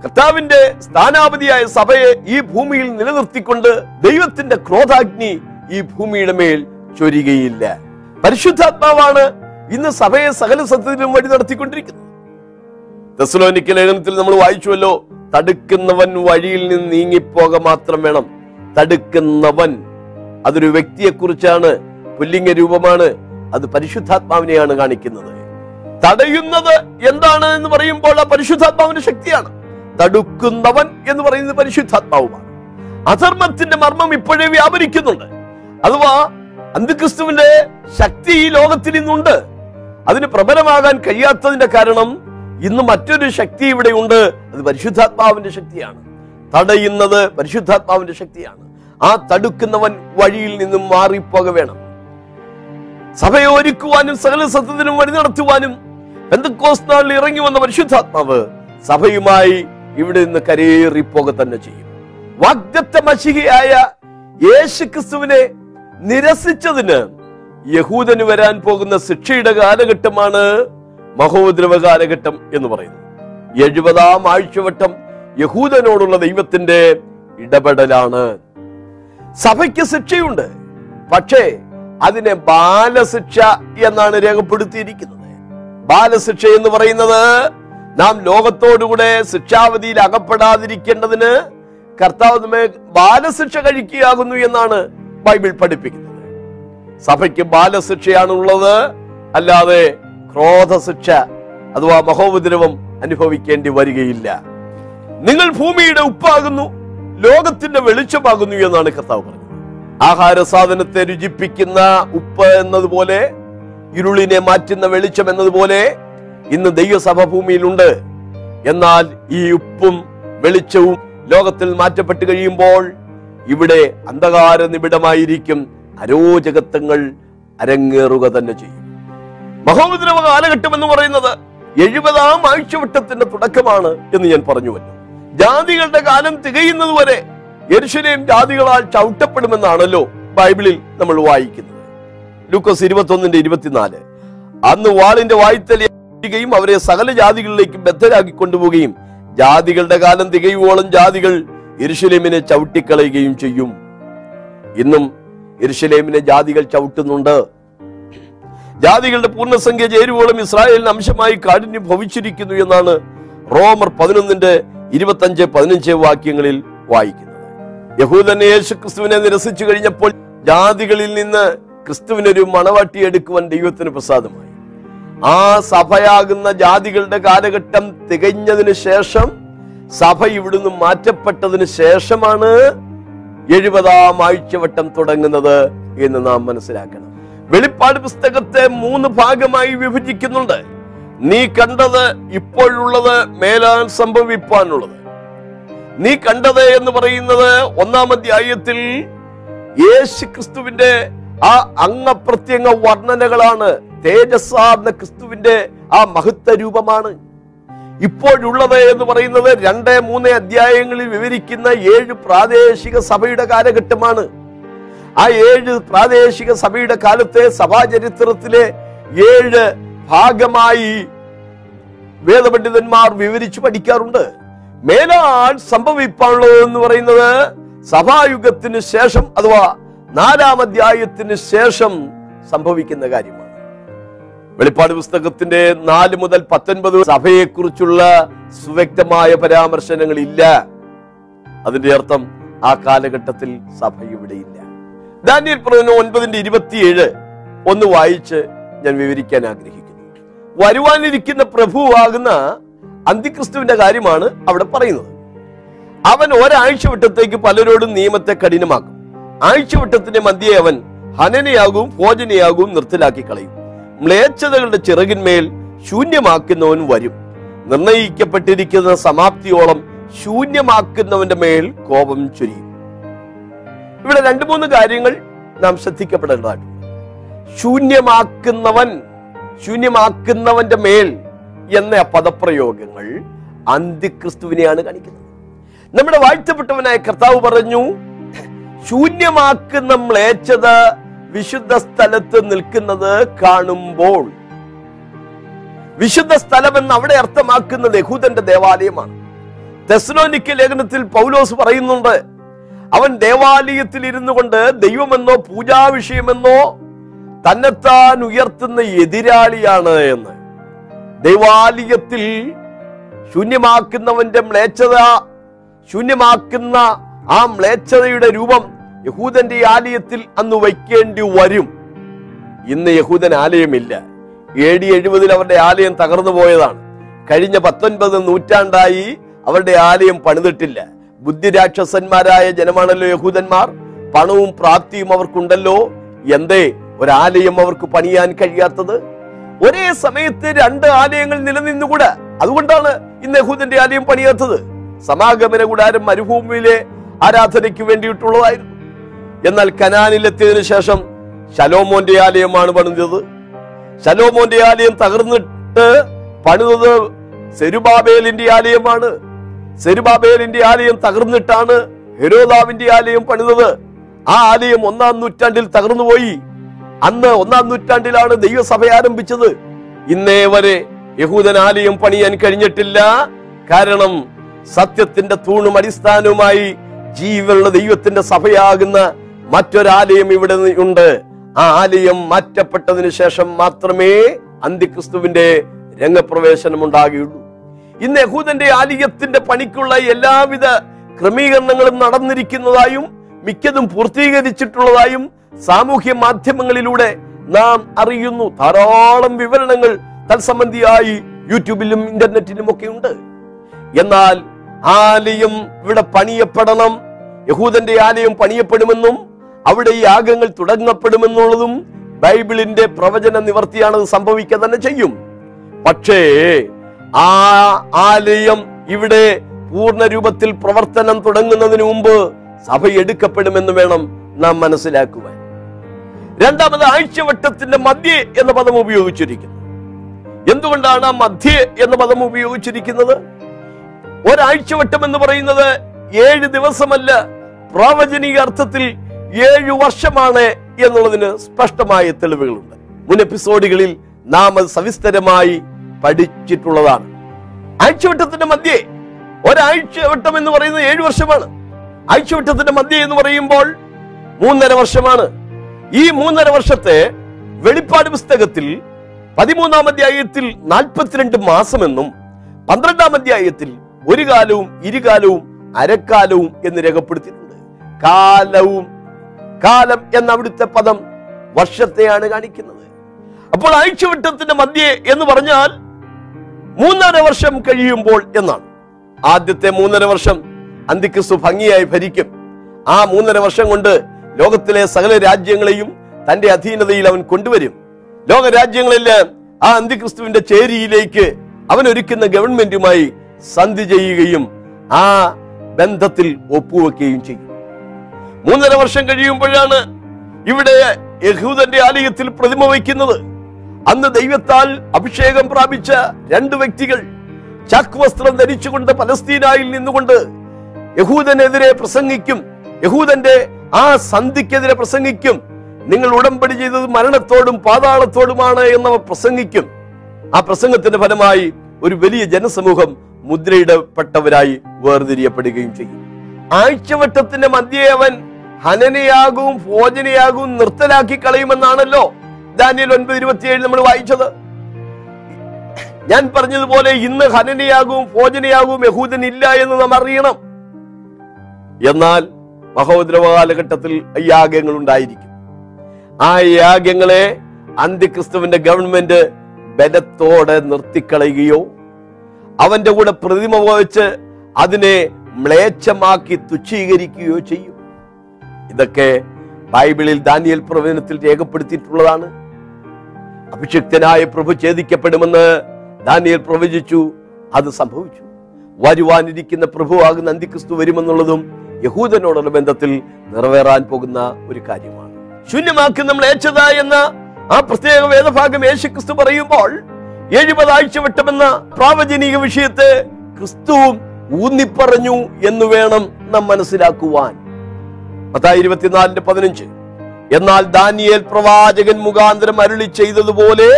കർത്താവിന്റെ സ്ഥാനാപതിയായ സഭയെ ഈ ഭൂമിയിൽ നിലനിർത്തിക്കൊണ്ട് ദൈവത്തിന്റെ ക്രോധാഗ്നി ഈ ഭൂമിയുടെ മേൽ ചൊരികയില്ല. പരിശുദ്ധാത്മാവാണ് ഇന്ന് സഭയെ സകല സത്യത്തിലും വഴി നടത്തിക്കൊണ്ടിരിക്കുന്നത്. തെസ്ലോനിക്കൽ ലേഖനത്തിൽ നമ്മൾ വായിച്ചുവല്ലോ തടുക്കുന്നവൻ വഴിയിൽ നിന്ന് നീങ്ങിപ്പോക മാത്രം വേണം. തടുക്കുന്നവൻ അതൊരു വ്യക്തിയെക്കുറിച്ചാണ് പുല്ലിംഗ രൂപമാണ് അത് പരിശുദ്ധാത്മാവിനെയാണ് കാണിക്കുന്നത്. തടയുന്നത് എന്താണ് എന്ന് പറയുമ്പോൾ ആ പരിശുദ്ധാത്മാവിന്റെ ശക്തിയാണ്. തടുക്കുന്നവൻ എന്ന് പറയുന്നത് പരിശുദ്ധാത്മാവുമാണ്. അധർമ്മത്തിന്റെ മർമ്മം ഇപ്പോഴേ വ്യാപരിക്കുന്നുണ്ട്. അഥവാ അന്ത്യക്രിസ്തുവിന്റെ ശക്തി ഈ ലോകത്തിൽ ഇന്നുണ്ട്. അതിന് പ്രബലമാകാൻ കഴിയാത്തതിന്റെ കാരണം ഇന്ന് മറ്റൊരു ശക്തി ഇവിടെ ഉണ്ട്. അത് പരിശുദ്ധാത്മാവിന്റെ ശക്തിയാണ്. തടയുന്നത് പരിശുദ്ധാത്മാവിന്റെ ശക്തിയാണ്. ആ തടുക്കുന്നവൻ വഴിയിൽ നിന്നും മാറിപ്പോക വേണം. സഭയെ ഒരുക്കുവാനും സകല സത്യത്തിനും വഴി നടത്തുവാനും എന്തൊക്കെ ഇറങ്ങി വന്ന പരിശുദ്ധാത്മാവ് സഭയുമായി ഇവിടെ നിന്ന് കരയേറിപ്പോക തന്നെ ചെയ്യും. വാഗ്ദത്ത മഷികയായ യേശു ക്രിസ്തുവിനെ നിരസിച്ചതിന് യഹൂദന് വരാൻ പോകുന്ന ശിക്ഷയുടെ കാലഘട്ടമാണ് മഹോദ്രവ കാലഘട്ടം എന്ന് പറയുന്നത്. എഴുപതാം ആഴ്ചവട്ടം യഹൂദനോടുള്ള ദൈവത്തിന്റെ ഇടപെടലാണ്. സഭയ്ക്ക് ശിക്ഷയുണ്ട്. പക്ഷേ അതിനെ ബാലശിക്ഷ എന്നാണ് രേഖപ്പെടുത്തിയിരിക്കുന്നത്. ബാലശിക്ഷ എന്ന് പറയുന്നത് നാം ലോകത്തോടുകൂടെ ശിക്ഷാവധിയിൽ അകപ്പെടാതിരിക്കേണ്ടതിന് കർത്താവ് നമ്മെ ബാലശിക്ഷ കഴിക്കുകയാകുന്നു എന്നാണ് ബൈബിൾ പഠിപ്പിക്കുന്നത്. സഭയ്ക്ക് ബാലശിക്ഷയാണ് ഉള്ളത് അല്ലാതെ ക്രോധശിക്ഷ അഥവാ മഹോപദ്രവം അനുഭവിക്കേണ്ടി വരികയില്ല. നിങ്ങൾ ഭൂമിയുടെ ഉപ്പാകുന്നു ലോകത്തിന്റെ വെളിച്ചമാകുന്നു എന്നാണ് കർത്താവ് പറഞ്ഞത്. ആഹാര സാധനത്തെ രുചിപ്പിക്കുന്ന ഉപ്പ് എന്നതുപോലെ ഇരുളിനെ മാറ്റുന്ന വെളിച്ചം എന്നതുപോലെ ഇന്ന് ദൈവസഭ ഭൂമിയിലുണ്ട് എന്നാൽ ഈ ഉപ്പും വെളിച്ചവും ലോകത്തിൽ മാറ്റപ്പെട്ട് കഴിയുമ്പോൾ ഇവിടെ അന്ധകാര നിബിഡമായിരിക്കും. അരോചകത്വങ്ങൾ അരങ്ങേറുക തന്നെ ചെയ്യും. മഹോപദ്രവ കാലഘട്ടം എന്ന് പറയുന്നത് എഴുപതാം ആഴ്ചവട്ടത്തിന്റെ തുടക്കമാണ് എന്ന് ഞാൻ പറഞ്ഞു വന്നു. ജാതികളുടെ കാലം തികയുന്നത് വരെ യെരുശലേം ജാതികളാൽ ചവിട്ടപ്പെടുമെന്നാണല്ലോ ബൈബിളിൽ നമ്മൾ വായിക്കുന്നത്. ലൂക്കോസ് ഇരുപത്തൊന്നിന്റെ ഇരുപത്തിനാല്. അന്ന് വാളിന്റെ വായ്ത്തലയും അവരെ സകല ജാതികളിലേക്ക് ബദ്ധരാക്കി കൊണ്ടുപോവുകയും ജാതികളുടെ കാലം തികയുവോളം ജാതികൾ യെരുശലേമിനെ ചവിട്ടിക്കളയുകയും ചെയ്യും. ഇന്നും യെരുശലേമിനെ ജാതികൾ ചവിട്ടുന്നുണ്ട്. ജാതികളുടെ പൂർണസംഖ്യ ചേരുവോളം ഇസ്രായേലിന് അംശമായി കാഠിന്യം ഭവിച്ചിരിക്കുന്നു എന്നാണ് റോമർ പതിനൊന്നിന്റെ ഇരുപത്തഞ്ച് പതിനഞ്ച് വാക്യങ്ങളിൽ വായിക്കുന്നത്. യഹൂദനെ യേശു ക്രിസ്തുവിനെ നിരസിച്ചു കഴിഞ്ഞപ്പോൾ ജാതികളിൽ നിന്ന് ക്രിസ്തുവിനൊരു മണവാട്ടി എടുക്കുവാൻ ദൈവത്തിന് പ്രസാദമായി. ആ സഭയാകുന്ന ജാതികളുടെ കാലഘട്ടം തികഞ്ഞതിന് ശേഷം സഭ ഇവിടുന്ന് മാറ്റപ്പെട്ടതിന് ശേഷമാണ് എഴുപതാം ആഴ്ചവട്ടം തുടങ്ങുന്നത് എന്ന് നാം മനസ്സിലാക്കണം. വെളിപ്പാട് പുസ്തകത്തെ മൂന്ന് ഭാഗമായി വിഭജിക്കുന്നുണ്ട്. നീ കണ്ടത് ഇപ്പോഴുള്ളത് മേലാൻ സംഭവിപ്പാനുള്ളത്. നീ കണ്ടത് എന്ന് പറയുന്നത് ഒന്നാം അധ്യായത്തിൽ യേശു ക്രിസ്തുവിന്റെ ആ അംഗപ്രത്യംഗ വർണനകളാണ്. തേജസ്സാർന്ന ക്രിസ്തുവിന്റെ ആ മഹത്വ രൂപമാണ് ഇപ്പോഴുള്ളത് എന്ന് പറയുന്നത് രണ്ട് മൂന്ന് അധ്യായങ്ങളിൽ വിവരിക്കുന്ന ഏഴ് പ്രാദേശിക സഭയുടെ കാലഘട്ടമാണ്. ആ ഏഴ് പ്രാദേശിക സഭയുടെ കാലത്തെ സഭാചരിത്രത്തിലെ ഏഴ് ഭാഗമായി വേദപണ്ഡിതന്മാർ വിവരിച്ചു പഠിക്കാറുണ്ട്. മേലാൽ സംഭവിപ്പാനുള്ളത് എന്ന് പറയുന്നത് സഭായുഗത്തിന് ശേഷം അഥവാ നാലാം അധ്യായത്തിന് ശേഷം സംഭവിക്കുന്ന കാര്യമാണ്. വെളിപ്പാട് പുസ്തകത്തിന്റെ നാല് മുതൽ പത്തൊൻപത് സഭയെക്കുറിച്ചുള്ള സുവ്യക്തമായ പരാമർശനങ്ങൾ ഇല്ല അതിന്റെ അർത്ഥം ആ കാലഘട്ടത്തിൽ സഭ ഇവിടെയില്ല ദാനിയൽ പ്രവചനം ഒൻപതിന്റെ ഇരുപത്തിയേഴ് ഒന്ന് വായിച്ച് ഞാൻ വിവരിക്കാൻ ആഗ്രഹിക്കുന്നു. വരുവാനിരിക്കുന്ന പ്രഭുവാകുന്ന അന്തിക്രിസ്തുവിന്റെ കാര്യമാണ് അവിടെ പറയുന്നത്. അവൻ ഒരാഴ്ച വിട്ടത്തേക്ക് പലരോടും നിയമത്തെ കഠിനമാക്കും. ആഴ്ചവട്ടത്തിന്റെ മധ്യേ അവൻ ഹനനയാകും ഭോജനയാകും നിർത്തലാക്കി കളയും. മ്ലേച്ഛതകളുടെ ചിറകിന്മേൽ ശൂന്യമാക്കുന്നവൻ വരും. നിർണയിക്കപ്പെട്ടിരിക്കുന്ന സമാപ്തിയോളം ശൂന്യമാക്കുന്നവന്റെ മേൽ കോപം ചൊരിയും. ഇവിടെ രണ്ടു മൂന്ന് കാര്യങ്ങൾ നാം ശ്രദ്ധിക്കപ്പെടേണ്ടതാണ്. ശൂന്യമാക്കുന്നവൻ ശൂന്യമാക്കുന്നവന്റെ മേൽ എന്ന പദപ്രയോഗങ്ങൾ അന്തിക്രിസ്തുവിനെയാണ് കാണിക്കുന്നത്. നമ്മുടെ വാഴ്ത്തപ്പെട്ടവനായ കർത്താവ് പറഞ്ഞു ശൂന്യമാക്കുന്ന മ്ലേച്ഛത വിശുദ്ധ സ്ഥലത്ത് നിൽക്കുന്നത് കാണുമ്പോൾ. വിശുദ്ധ സ്ഥലം എന്ന് അവിടെ അർത്ഥമാക്കുന്നത് യഹൂദന്റെ ദേവാലയമാണ്. തെസ്ലോനിക്ക ലേഖനത്തിൽ പൗലോസ് പറയുന്നുണ്ട് അവൻ ദേവാലയത്തിൽ ഇരുന്നു കൊണ്ട് ദൈവമെന്നോ പൂജാ വിഷയമെന്നോ തന്നെത്താൻ ഉയർത്തുന്ന എതിരാളിയാണ് എന്ന്. ദൈവാലയത്തിൽ ശൂന്യമാക്കുന്നവന്റെ മ്ലേച്ഛത ശൂന്യമാക്കുന്ന ആ മ്ലേച്ഛതയുടെ രൂപം യഹൂദന്റെ ആലയത്തിൽ അന്ന് വയ്ക്കേണ്ടി വരും. ഇന്ന് യഹൂദൻ ആലയമില്ല. എ ഡി എഴുപതിൽ അവരുടെ ആലയം തകർന്നു പോയതാണ്. കഴിഞ്ഞ പത്തൊൻപത് നൂറ്റാണ്ടായി അവരുടെ ആലയം പണിതിട്ടില്ല. ബുദ്ധിരാക്ഷസന്മാരായ ജനമാണല്ലോ യഹൂദന്മാർ. പണവും പ്രാപ്തിയും അവർക്കുണ്ടല്ലോ. എന്തേ ഒരാലയം അവർക്ക് പണിയാൻ കഴിയാത്തത്? ഒരേ സമയത്ത് രണ്ട് ആലയങ്ങൾ നിലനിന്നുകൂടെ. അതുകൊണ്ടാണ് ഇന്ന് യഹൂദന്റെ ആലയം പണിയാത്തത്. സമാഗമന കൂടാരം മരുഭൂമിയിലെ ആരാധനയ്ക്ക് വേണ്ടിയിട്ടുള്ളതായിരുന്നു. എന്നാൽ കനാനിലെത്തിയതിനു ശേഷം ശലോമോന്റെ ആലയമാണ് പണിതത്. ശലോമോന്റെ ആലയം തകർന്നിട്ട് പണിതത് സെരുബാബേലിന്റെ ആലയമാണ്. സെരുബാബേലിന്റെ ആലയം തകർന്നിട്ടാണ് ഹെരോദാവിന്റെ ആലയം പണിതത്. ആ ആലയം ഒന്നാം നൂറ്റാണ്ടിൽ തകർന്നുപോയി. അന്ന് ഒന്നാം നൂറ്റാണ്ടിലാണ് ദൈവസഭ ആരംഭിച്ചത്. ഇന്നേ വരെ യഹൂദൻ ആലയം പണിയാൻ കഴിഞ്ഞിട്ടില്ല. കാരണം സത്യത്തിന്റെ തൂണും അടിസ്ഥാനവുമായി ജീവനുള്ള ദൈവത്തിന്റെ സഭയാകുന്ന മറ്റൊരാലയം ഇവിടെ ഉണ്ട്. ആ ആലയം മാറ്റപ്പെട്ടതിന് ശേഷം മാത്രമേ അന്തിക്രിസ്തുവിന്റെ രംഗപ്രവേശനം ഉണ്ടാകുകയുള്ളൂ ഇന്ന് യഹൂദന്റെ ആലയത്തിന്റെ പണിക്കുള്ള എല്ലാവിധ ക്രമീകരണങ്ങളും നടന്നിരിക്കുന്നതായും മിക്കതും പൂർത്തീകരിച്ചിട്ടുള്ളതായും സാമൂഹ്യ മാധ്യമങ്ങളിലൂടെ നാം അറിയുന്നു. ധാരാളം വിവരണങ്ങൾ തത്സംബന്ധിയായി യൂട്യൂബിലും ഇന്റർനെറ്റിലും ഒക്കെ ഉണ്ട്. എന്നാൽ ആലയം ഇവിടെ പണിയപ്പെടണം. യഹൂദന്റെ ആലയം പണിയപ്പെടുമെന്നും അവിടെ ഈ യാഗങ്ങൾ തുടങ്ങപ്പെടുമെന്നുള്ളതും ബൈബിളിന്റെ പ്രവചന നിവർത്തിയാണ് സംഭവിക്കുക തന്നെ ചെയ്യും. പക്ഷേ ആ ആലയം ഇവിടെ പൂർണ രൂപത്തിൽ പ്രവർത്തനം തുടങ്ങുന്നതിന് മുമ്പ് സഭ എടുക്കപ്പെടുമെന്ന് വേണം നാം മനസ്സിലാക്കുവാൻ. രണ്ടാമത് ആഴ്ചവട്ടത്തിന്റെ മധ്യേ എന്ന പദം ഉപയോഗിച്ചിരിക്കുന്നു. എന്തുകൊണ്ടാണ് ആ മധ്യേ എന്ന പദം ഉപയോഗിച്ചിരിക്കുന്നത്? ഒരാഴ്ചവട്ടം എന്ന് പറയുന്നത് ഏഴ് ദിവസമല്ല പ്രാവചനിക അർത്ഥത്തിൽ ഏഴു വർഷമാണ് എന്നുള്ളതിന് സ്പഷ്ടമായ തെളിവുകളുണ്ട്. മുൻ എപ്പിസോഡുകളിൽ നാം അത് സവിസ്തരമായി പഠിച്ചിട്ടുള്ളതാണ്. ആഴ്ചവട്ടത്തിന്റെ മധ്യേ ഒരാഴ്ചവട്ടം എന്ന് പറയുന്നത് ഏഴു വർഷമാണ്. ആഴ്ചവട്ടത്തിന്റെ മധ്യേ എന്ന് പറയുമ്പോൾ മൂന്നര വർഷമാണ്. ഈ മൂന്നര വർഷത്തെ വെളിപ്പാട് പുസ്തകത്തിൽ പതിമൂന്നാം അധ്യായത്തിൽ നാൽപ്പത്തിരണ്ട് മാസമെന്നും പന്ത്രണ്ടാം അധ്യായത്തിൽ ഒരു കാലവും ഇരുകാലവും അരക്കാലവും എന്ന് രേഖപ്പെടുത്തിയിട്ടുണ്ട്. കാലവും കാലം എന്ന അവിടുത്തെ പദം വർഷത്തെയാണ് കാണിക്കുന്നത്. അപ്പോൾ ആഴ്ചവട്ടത്തിന്റെ മധ്യേ എന്ന് പറഞ്ഞാൽ മൂന്നര വർഷം കഴിയുമ്പോൾ എന്നാണ്. ആദ്യത്തെ മൂന്നര വർഷം അന്തിക്രിസ്തു ഭംഗിയായി ഭരിക്കും. ആ മൂന്നര വർഷം കൊണ്ട് ലോകത്തിലെ സകല രാജ്യങ്ങളെയും തന്റെ അധീനതയിൽ അവൻ കൊണ്ടുവരും. ലോക രാജ്യങ്ങളെല്ലാം ആ അന്തിക്രിസ്തുവിന്റെ ചേരിയിലേക്ക് അവൻ ഒരുക്കുന്ന ഗവൺമെന്റുമായി സന്ധി ചെയ്യുകയും ആ ബന്ധത്തിൽ ഒപ്പുവെക്കുകയും ചെയ്യും. മൂന്നര വർഷം കഴിയുമ്പോഴാണ് ഇവിടെ യഹൂദന്റെ ആലയത്തിൽ പ്രതിമ വയ്ക്കുന്നത്. അന്ന് ദൈവത്താൽ അഭിഷേകം പ്രാപിച്ച രണ്ട് വ്യക്തികൾ ചാക്കുവസ്ത്രം ധരിച്ചുകൊണ്ട് പലസ്തീനായിൽ നിന്നുകൊണ്ട് യഹൂദനെതിരെ പ്രസംഗിക്കും യഹൂദന്റെ ആ സന്ധിക്കെതിരെ പ്രസംഗിക്കും. നിങ്ങൾ ഉടമ്പടി ചെയ്തത് മരണത്തോടും പാതാളത്തോടുമാണ് എന്നവർ പ്രസംഗിക്കും. ആ പ്രസംഗത്തിന്റെ ഫലമായി ഒരു വലിയ ജനസമൂഹം മുദ്രയിടപ്പെട്ടവരായി വേർതിരിയപ്പെടുകയും ചെയ്യും. ആഴ്ചവട്ടത്തിന്റെ മധ്യേ അവൻ ഹനനയാകും ഭോജനയാകും നിർത്തലാക്കി കളയുമെന്നാണല്ലോ ദാനിയൽ ഒൻപത് ഇരുപത്തിയേഴ് നമ്മൾ വായിച്ചത്. ഞാൻ പറഞ്ഞതുപോലെ ഇന്ന് ഹനനയാകും ഭോജനയാകും യഹൂദൻ ഇല്ല എന്ന് നാം അറിയണം. എന്നാൽ മഹോദ്രവ കാലഘട്ടത്തിൽ യാഗങ്ങൾ ഉണ്ടായിരിക്കും. ആ യാഗങ്ങളെ അന്ത്യക്രിസ്തുവിന്റെ ഗവൺമെന്റ് ബലത്തോടെ നിർത്തിക്കളയുകയോ അവന്റെ കൂടെ പ്രതിമ വച്ച് അതിനെ മ്ലേച്ഛമാക്കി തുച്ഛീകരിക്കുകയോ ചെയ്യും. ഇതൊക്കെ ബൈബിളിൽ ദാനിയൽ പ്രവചനത്തിൽ രേഖപ്പെടുത്തിയിട്ടുള്ളതാണ്. അഭിഷിക്തനായ പ്രഭു ഛേദിക്കപ്പെടുമെന്ന് ദാനിയൽ പ്രവചിച്ചു. അത് സംഭവിച്ചു. വരുവാനിരിക്കുന്ന പ്രഭുവാകുന്ന അന്തിക്രിസ്തു വരുമെന്നുള്ളതും യഹൂദനോടുള്ള ബന്ധത്തിൽ നിറവേറാൻ പോകുന്ന ഒരു കാര്യമാണ്. ശൂന്യമാക്കി നമ്മൾ ഏച്ചത എന്ന ആ പ്രത്യേക വേദഭാഗം യേശുക്രിസ്തു പറയുമ്പോൾ എഴുപതാഴ്ച വിട്ടമെന്ന പ്രാവചനിക വിഷയത്തെ ക്രിസ്തുവും ഊന്നിപ്പറഞ്ഞു എന്ന് വേണം നാം മനസ്സിലാക്കുവാൻ. മത്തായി ഇരുപത്തിനാലിന്റെ പതിനഞ്ച്. എന്നാൽ ദാനിയേൽ പ്രവാചകൻ മുഖാന്തരം അരുളി ചെയ്തതുപോലെ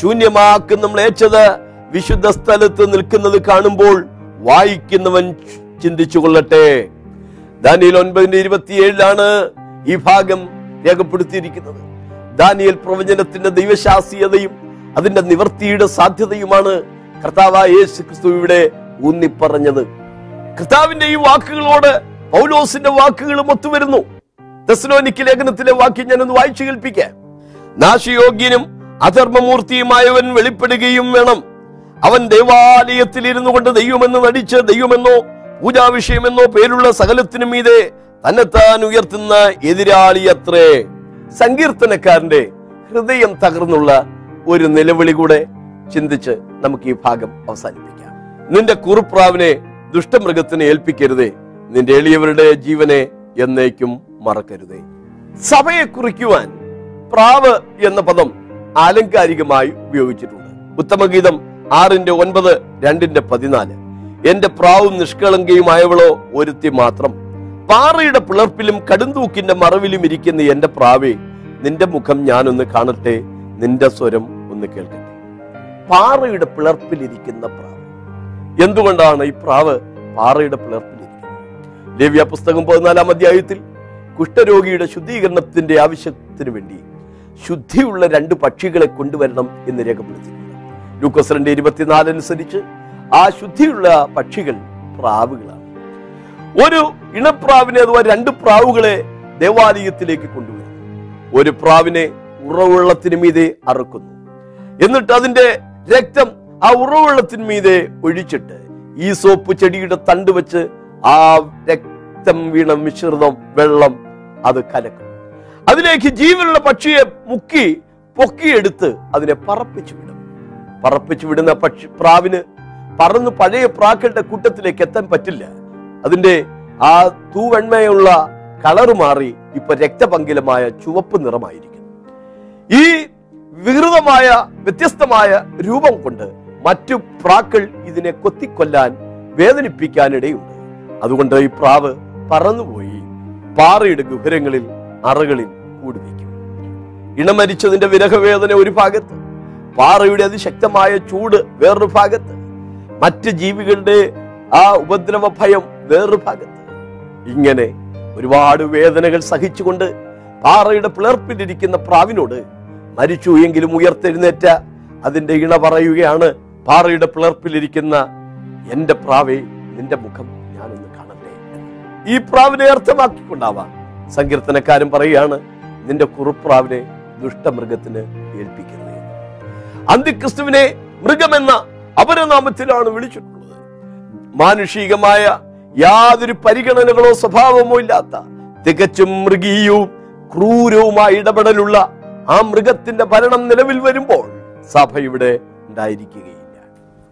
ശൂന്യമാക്കും നമ്മൾ ഏച്ചത് വിശുദ്ധ സ്ഥലത്ത് നിൽക്കുന്നത് കാണുമ്പോൾ വായിക്കുന്നവൻ ചിന്തിച്ചു കൊള്ളട്ടെ. ദാനിയൽ ഒൻപതിന്റെ ഇരുപത്തിയേഴിലാണ് ഈ ഭാഗം രേഖപ്പെടുത്തിയിരിക്കുന്നത്. ദാനിയൽ പ്രവചനത്തിന്റെ ദൈവശാസ്ത്രീയതയും അതിന്റെ നിവർത്തിയുടെ സാധ്യതയുമാണ് കർത്താവായ യേശു ക്രിസ്തു ഇവിടെ ഊന്നിപ്പറഞ്ഞത്. കർത്താവിന്റെ ഈ വാക്കുകളോട് പൗലോസിന്റെ വാക്കുകളും ഒത്തുവരുന്നു. തെസ്ലോനിക്ക് ലേഖനത്തിലെ വാക്യം ഞാനൊന്ന് വായിച്ചു കേൾപ്പിക്കാം. നാശയോഗ്യനും അധർമ്മമൂർത്തിയുമായവൻ വെളിപ്പെടുകയും വേണം. അവൻ ദേവാലയത്തിൽ ഇരുന്നു കൊണ്ട് ദൈവമെന്ന് നടിച്ച് ദൈവമെന്നോ പൂജാവിഷയമെന്നോ പേരുള്ള സകലത്തിനും മീതെ തന്നെത്താൻ ഉയർത്തുന്ന എതിരാളി അത്രേ. സങ്കീർത്തനക്കാരന്റെ ഹൃദയം തകർന്നുള്ള ഒരു നിലവിളി കൂടെ ചിന്തിച്ച് നമുക്ക് ഈ ഭാഗം അവസാനിപ്പിക്കാം. നിന്റെ കുറുപ്രാവിനെ ദുഷ്ടമൃഗത്തിന് ഏൽപ്പിക്കരുതേ. നിന്റെ എളിയവരുടെ ജീവനെ എന്നേക്കും മറക്കരുതേ. സഭയെ കുറിക്കുവാൻ പ്രാവ് എന്ന പദം ആലങ്കാരികമായി ഉപയോഗിച്ചിട്ടുണ്ട്. ഉത്തമഗീതം ആറിന്റെ ഒൻപത് രണ്ടിന്റെ പതിനാല്. എന്റെ പ്രാവും നിഷ്കളങ്കയുമായവളോ ഒരുത്തി മാത്രം. പാറയുടെ പിളർപ്പിലും കടുന്തൂക്കിന്റെ മറവിലും ഇരിക്കുന്ന എന്റെ പ്രാവേ നിന്റെ മുഖം ഞാനൊന്ന് കാണട്ടെ നിന്റെ സ്വരം ഒന്ന് കേൾക്കട്ടെ. പാറയുടെ പിളർപ്പിലിരിക്കുന്ന പ്രാവ്. എന്തുകൊണ്ടാണ് ഈ പ്രാവ് പാറയുടെ പിളർപ്പിലിരിക്കുന്നത് ലേവ്യ പുസ്തകം പതിനാലാം അധ്യായത്തിൽ കുഷ്ഠരോഗിയുടെ ശുദ്ധീകരണത്തിന്റെ ആവശ്യത്തിന് വേണ്ടി ശുദ്ധിയുള്ള രണ്ട് പക്ഷികളെ കൊണ്ടുവരണം എന്ന് രേഖപ്പെടുത്തിയിട്ടുണ്ട്. ലൂക്കോസ് രണ്ട് ഇരുപത്തിനാല് അനുസരിച്ച് ആ ശുദ്ധിയുള്ള പക്ഷികൾ പ്രാവുകളാണ്. ഒരു ഇണപ്രാവിനെ അഥവാ രണ്ട് പ്രാവുകളെ ദേവാലയത്തിലേക്ക് കൊണ്ടുവരുന്നു. ഒരു പ്രാവിനെ ഉറവുള്ളത്തിന് മീതെ അറുക്കുന്നു. എന്നിട്ട് അതിന്റെ രക്തം ആ ഉറവുള്ളത്തിന് മീതെ ഒഴിച്ചിട്ട് ഈ സോപ്പ് ചെടിയുടെ തണ്ട് വെച്ച് ആ രക്തം വീണ മിശ്രിതം വെള്ളം അത് കലക്കും. അതിലേക്ക് ജീവനുള്ള പക്ഷിയെ മുക്കി പൊക്കിയെടുത്ത് അതിനെ പറപ്പിച്ചു വിടും. പറപ്പിച്ചു വിടുന്ന പക്ഷി പ്രാവിന് പറന്ന് പഴയ പ്രാക്കളുടെ കൂട്ടത്തിലേക്ക് എത്താൻ പറ്റില്ല. അതിന്റെ ആ തൂവെണ്മയുള്ള കളറ് മാറി ഇപ്പൊ രക്തപങ്കിലമായ ചുവപ്പ് നിറമായിരിക്കും ഈ വികൃതമായ വ്യത്യസ്തമായ രൂപം കൊണ്ട് മറ്റു പ്രാക്കൾ ഇതിനെ കൊത്തിക്കൊല്ലാൻ വേദനിപ്പിക്കാനിടയുണ്ട്. അതുകൊണ്ട് ഈ പ്രാവ് പറന്നുപോയി. പാറയുടെ ഗുഹരങ്ങളിൽ അറകളിൽ കൂടുവയ്ക്കും ഇണമരിച്ചതിന്റെ വിരഹവേദന ഒരു ഭാഗത്ത് പാറയുടെ അതിശക്തമായ ചൂട് വേറൊരു ഭാഗത്ത് മറ്റ് ജീവികളുടെ ആ ഉപദ്രവ ഭയം വേറൊരു ഭാഗത്ത്. ഇങ്ങനെ ഒരുപാട് വേദനകൾ സഹിച്ചുകൊണ്ട് പാറയുടെ പിളർപ്പിലിരിക്കുന്ന പ്രാവിനോട് മരിച്ചു എങ്കിലും ഉയർത്തെഴുന്നേറ്റ അതിന്റെ ഇണ പറയുകയാണ് പാറയുടെ പിളർപ്പിലിരിക്കുന്ന എന്റെ പ്രാവേ നിന്റെ മുഖം ഈ പ്രാവിനെ അർത്ഥമാക്കിക്കൊണ്ടാവാം. സങ്കീർത്തനക്കാരൻ പറയുകയാണ് നിന്റെ കുറുപ്രാവിനെ ദുഷ്ടമൃഗത്തിന് ഏൽപ്പിക്കുന്നത് അന്തിക്രിസ്തുവിനെ മൃഗമെന്ന അപരനാമത്തിലാണ് വിളിച്ചിട്ടുള്ളത്. മാനുഷികമായ യാതൊരു പരിഗണനകളോ സ്വഭാവമോ ഇല്ലാത്ത തികച്ചും മൃഗീയവും ക്രൂരവുമായ ഇടപെടലുള്ള ആ മൃഗത്തിന്റെ ഭരണം നിലവിൽ വരുമ്പോൾ സഭ ഇവിടെ ഉണ്ടായിരിക്കുകയില്ല.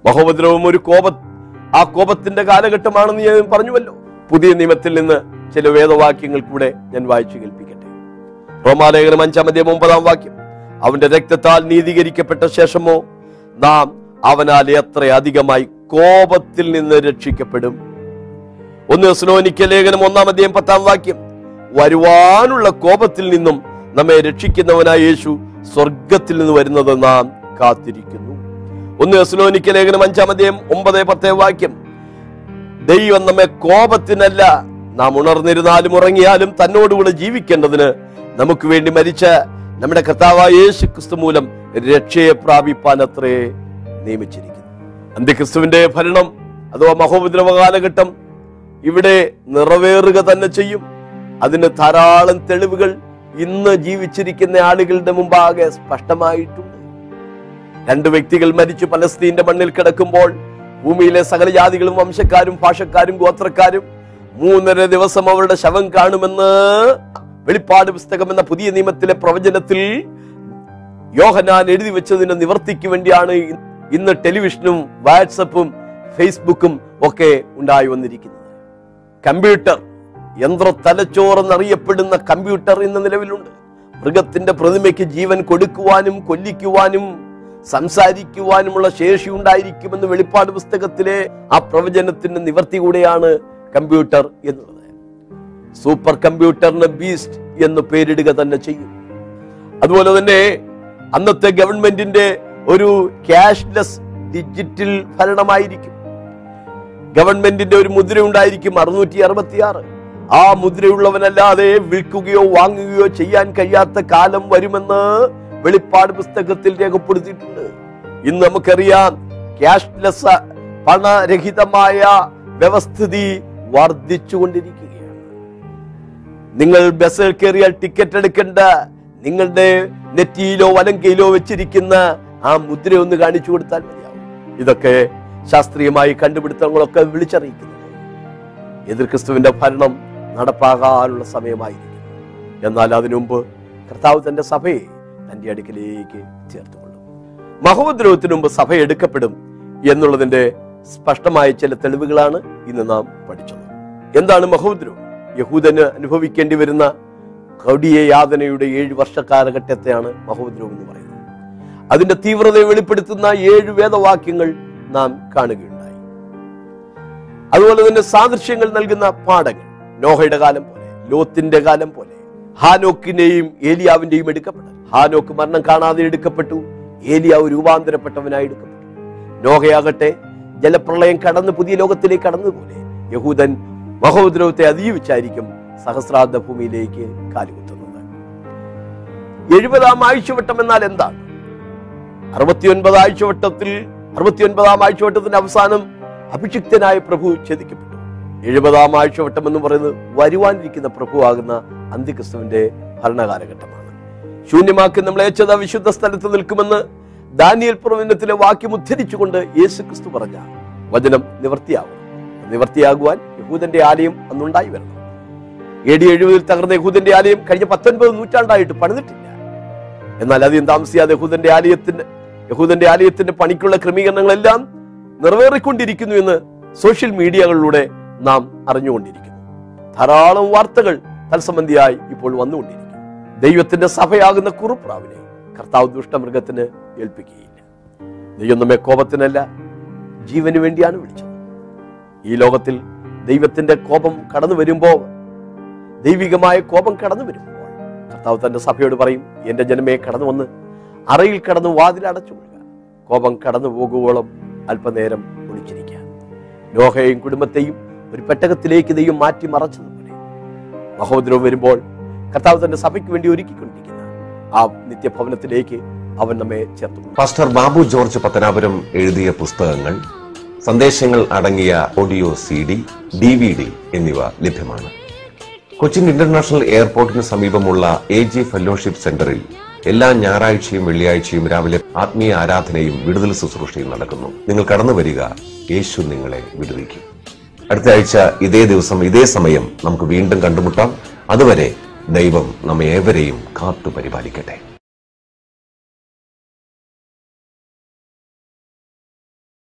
മഹോപദ്രവം ഒരു കോപ ആ കോപത്തിന്റെ കാലഘട്ടമാണെന്ന് ഞാൻ പറഞ്ഞുവല്ലോ. പുതിയ നിയമത്തിൽ നിന്ന് ചില വേദവാക്യങ്ങൾ കൂടെ ഞാൻ വായിച്ചു കേൾപ്പിക്കട്ടെ. റോമാലേഖനം അഞ്ചാം അധ്യായം ഒമ്പതാം വാക്യം. അവന്റെ രക്തത്താൽ നീതീകരിക്കപ്പെട്ട ശേഷമോ? നാം അവനാൽ എത്ര അധികമായി കോപത്തിൽ നിന്ന് രക്ഷിക്കപ്പെടും? ഒന്ന് സ്നോനിക്ക ലേഖനം ഒന്നാം അധ്യായം പത്താം വാക്യം. വരുവാനുള്ള കോപത്തിൽ നിന്നും നമ്മെ രക്ഷിക്കുന്നവനായ യേശു സ്വർഗത്തിൽ നിന്ന് വരുന്നത് നാം കാത്തിരിക്കുന്നു. ഒന്ന് സ്ലോനിക്ക ലേഖനം അഞ്ചാം അധ്യായം ഒമ്പത് പത്തേ വാക്യം. ദൈവം നമ്മെ കോപത്തിനല്ല. നാം ഉണർന്നിരുന്നാലും ഉറങ്ങിയാലും തന്നോടുകൂടെ ജീവിക്കേണ്ടതിന് നമുക്ക് വേണ്ടി മരിച്ച നമ്മുടെ കർത്താവായ യേശു ക്രിസ്തു മൂലം രക്ഷയെ പ്രാപിപ്പാൻ അത്രേ നിയമിച്ചിരിക്കുന്നു. അന്ത്യക്രിസ്തുവിന്റെ ഭരണം അഥവാ മഹോപദ്രവ കാലഘട്ടം ഇവിടെ നിറവേറുക തന്നെ ചെയ്യും. അതിന് ധാരാളം തെളിവുകൾ ഇന്ന് ജീവിച്ചിരിക്കുന്ന ആളുകളുടെ മുമ്പാകെ സ്പഷ്ടമായിട്ടുണ്ട്. രണ്ട് വ്യക്തികൾ മരിച്ചു പലസ്തീന്റെ മണ്ണിൽ കിടക്കുമ്പോൾ ഭൂമിയിലെ സകല ജാതികളും വംശക്കാരും ഭാഷക്കാരും ഗോത്രക്കാരും മൂന്നര ദിവസം അവരുടെ ശവം കാണുമെന്ന് വെളിപ്പാട് പുസ്തകം എന്ന പുതിയ നിയമത്തിലെ പ്രവചനത്തിൽ യോഹനാൻ എഴുതി വെച്ചതിന് നിവർത്തിക്ക് വേണ്ടിയാണ് ഇന്ന് ടെലിവിഷനും വാട്സപ്പും ഫേസ്ബുക്കും ഒക്കെ ഉണ്ടായി വന്നിരിക്കുന്നത്. കമ്പ്യൂട്ടർ യന്ത്ര തലച്ചോറെന്നറിയപ്പെടുന്ന കമ്പ്യൂട്ടർ ഇന്ന് നിലവിലുണ്ട്. മൃഗത്തിന്റെ പ്രതിമയ്ക്ക് ജീവൻ കൊടുക്കുവാനും കൊല്ലിക്കുവാനും സംസാരിക്കുവാനുമുള്ള ശേഷി ഉണ്ടായിരിക്കുമെന്ന് വെളിപ്പാട് പുസ്തകത്തിലെ ആ പ്രവചനത്തിന്റെ നിവർത്തി കൂടെയാണ് കമ്പ്യൂട്ടർ എന്നുള്ളത്. സൂപ്പർ കമ്പ്യൂട്ടറിന് ബീസ്റ്റ് എന്ന് പേരിടുക തന്നെ ചെയ്യും. അതുപോലെ തന്നെ അന്നത്തെ ഗവൺമെന്റിന്റെ ഒരു ക്യാഷ്ലെസ് ഡിജിറ്റൽ ഭരണമായിരിക്കും. ഗവൺമെന്റിന്റെ ഒരു മുദ്ര ഉണ്ടായിരിക്കും അറുന്നൂറ്റി അറുപത്തിയാറ് ആ മുദ്രയുള്ളവനല്ലാതെ വിൽക്കുകയോ വാങ്ങുകയോ ചെയ്യാൻ കഴിയാത്ത കാലം വരുമെന്ന് വെളിപ്പാട് പുസ്തകത്തിൽ രേഖപ്പെടുത്തിയിട്ടുണ്ട്. ഇന്ന് നമുക്കറിയാം ക്യാഷ്ലെസ് പണരഹിതമായ വ്യവസ്ഥിതി വർദ്ധിച്ചുകൊണ്ടിരിക്കുകയാണ്. നിങ്ങൾ ബസ്സിൽ കയറിയാൽ ടിക്കറ്റ് എടുക്കേണ്ട നിങ്ങളുടെ നെറ്റിയിലോ വലങ്കയിലോ വെച്ചിരിക്കുന്ന ആ മുദ്ര ഒന്ന് കാണിച്ചു കൊടുത്താൽ മതിയാവും. ഇതൊക്കെ ശാസ്ത്രീയമായി കണ്ടുപിടുത്തങ്ങളൊക്കെ വിളിച്ചറിയിക്കുന്നത്. എതിർ ക്രിസ്തുവിന്റെ ഭരണം നടപ്പാകാനുള്ള സമയമായിരിക്കും എന്നാൽ അതിനുമുമ്പ് കർത്താവ് തന്റെ സഭയെ തന്റെ അടുക്കിലേക്ക് ചേർത്തുകൊള്ളും. മഹോദ്രവത്തിനു മുമ്പ് സഭ എടുക്കപ്പെടും എന്നുള്ളതിന്റെ സ്പഷ്ടമായ ചില തെളിവുകളാണ് ഇന്ന് നാം പഠിച്ചത്. എന്താണ് മഹോദ്രവം യഹൂദന് അനുഭവിക്കേണ്ടി വരുന്ന കൗടിയ യാതനയുടെ ഏഴ് വർഷ കാലഘട്ടത്തെയാണ് മഹോദ്രവം എന്ന് പറയുന്നത്. അതിന്റെ തീവ്രതയെ വെളിപ്പെടുത്തുന്ന ഏഴ് വേദവാക്യങ്ങൾ നാം കാണുകയുണ്ടായി. അതുപോലെ തന്നെ സാദൃശ്യങ്ങൾ നൽകുന്ന പാഠങ്ങൾ നോഹയുടെ കാലം പോലെ ലോത്തിന്റെ കാലം പോലെ ഹാനോക്കിന്റെയും ഏലിയാവിന്റെയും എടുക്കപ്പെട്ടു ഹാനോക്ക് മരണം കാണാതെ എടുക്കപ്പെട്ടു. ഏലിയാവ് രൂപാന്തരപ്പെട്ടവനായി എടുക്കപ്പെട്ടു. നോഹയാകട്ടെ ജലപ്രളയം കടന്ന് പുതിയ ലോകത്തിലേക്ക് കടന്നതുപോലെ യഹൂദൻ മഹോദ്രവത്തെ അതിജീവിച്ചായിരിക്കും സഹസ്രാബ്ദ ഭൂമിയിലേക്ക് കാലുകുത്തുന്നത്. എഴുപതാം ആഴ്ചവട്ടം എന്നാൽ എന്താണ്? അറുപത്തിയൊൻപത് ആഴ്ചവട്ടത്തിൽ അറുപത്തിയൊൻപതാം ആഴ്ചവട്ടത്തിന്റെ അവസാനം അഭിഷിക്തനായ പ്രഭു ഛേദിക്കപ്പെട്ടു. എഴുപതാം ആഴ്ചവട്ടം എന്ന് പറയുന്നത് വരുവാനിരിക്കുന്ന പ്രഭുവാകുന്ന അന്ത്യക്രിസ്തുവിന്റെ ഭരണകാലഘട്ടമാണ്. ശൂന്യമാക്കി നമ്മളെ അയച്ചത് വിശുദ്ധ സ്ഥലത്ത് നിൽക്കുമെന്ന് ദാനിയൽ പ്രവചനത്തിലെ വാക്യം ഉദ്ധരിച്ചുകൊണ്ട് യേശു ക്രിസ്തു പറഞ്ഞ വചനം നിവർത്തിയാകും നിവർത്തിയാകുവാൻ യഹൂദന്റെ ആലയം അന്നുണ്ടായി വരണം. എ ഡി എഴുപതിൽ തകർന്ന യഹൂദന്റെ ആലയം കഴിഞ്ഞ പത്തൊൻപത് നൂറ്റാണ്ടായിട്ട് പണിതിട്ടില്ല. എന്നാൽ അധികം താമസിയാതെ യഹൂദന്റെ ആലയത്തിന്റെ യഹൂദന്റെ ആലയത്തിന്റെ പണിക്കുള്ള ക്രമീകരണങ്ങളെല്ലാം നിറവേറിക്കൊണ്ടിരിക്കുന്നു എന്ന് സോഷ്യൽ മീഡിയകളിലൂടെ നാം അറിഞ്ഞുകൊണ്ടിരിക്കുന്നു. ധാരാളം വാർത്തകൾ തത്സംബന്ധിയായി ഇപ്പോൾ വന്നുകൊണ്ടിരിക്കുന്നു. ദൈവത്തിന്റെ സഭയാകുന്ന കുറുപ്രാവിനെ കർത്താവ് ദുഷ്ടമൃഗത്തിന് ഏൽപ്പിക്കുകയില്ല. ദൈവം നമ്മെ കോപത്തിനല്ല ജീവന് വേണ്ടിയാണ് വിളിച്ചത്. ഈ ലോകത്തിൽ ദൈവത്തിന്റെ കോപം കടന്നു വരുമ്പോൾ ദൈവികമായ കോപം കടന്നു വരുമ്പോൾ കർത്താവ് തന്റെ സഭയോട് പറയും എന്റെ ജനമേ കടന്നു വന്ന് അറയിൽ കടന്നു വാതിൽ അടച്ചുകൊള്ളുക കോപം കടന്നു പോകുവോളം അല്പനേരം ഒളിച്ചിരിക്കുക നോഹയെയും കുടുംബത്തെയും ഒരു പെട്ടകത്തിലേക്ക് ദൈവം മാറ്റി മറച്ചതുപോലെ മഹോദരവും വരുമ്പോൾ കർത്താവ് തന്റെ സഭയ്ക്ക് വേണ്ടി ഒരുക്കിക്കൊണ്ടിരിക്കുന്ന ആ നിത്യഭവനത്തിലേക്ക് അവൻ നമ്മെ ചേർത്തു. പാസ്റ്റർ ബാബു ജോർജ് പത്തനാപുരം എഴുതിയ പുസ്തകങ്ങൾ സന്ദേശങ്ങൾ അടങ്ങിയ audio C D D V D എന്നിവ ലഭ്യമാണ്. കൊച്ചിൻ ഇന്റർനാഷണൽ എയർപോർട്ടിന് സമീപമുള്ള എ ജി ഫെലോഷിപ്പ് സെന്ററിൽ എല്ലാ ഞായറാഴ്ചയും വെള്ളിയാഴ്ചയും രാവിലെ ആത്മീയ ആരാധനയും വിടുതൽ ശുശ്രൂഷയും നടക്കുന്നു. നിങ്ങൾ കടന്നു വരിക യേശു നിങ്ങളെ വിടുവിക്കും. അടുത്ത ആഴ്ച ഇതേ ദിവസം ഇതേ സമയം നമുക്ക് വീണ്ടും കണ്ടുമുട്ടാം. അതുവരെ ദൈവം നമ്മെ ഏവരെയും കാത്തു പരിപാലിക്കട്ടെ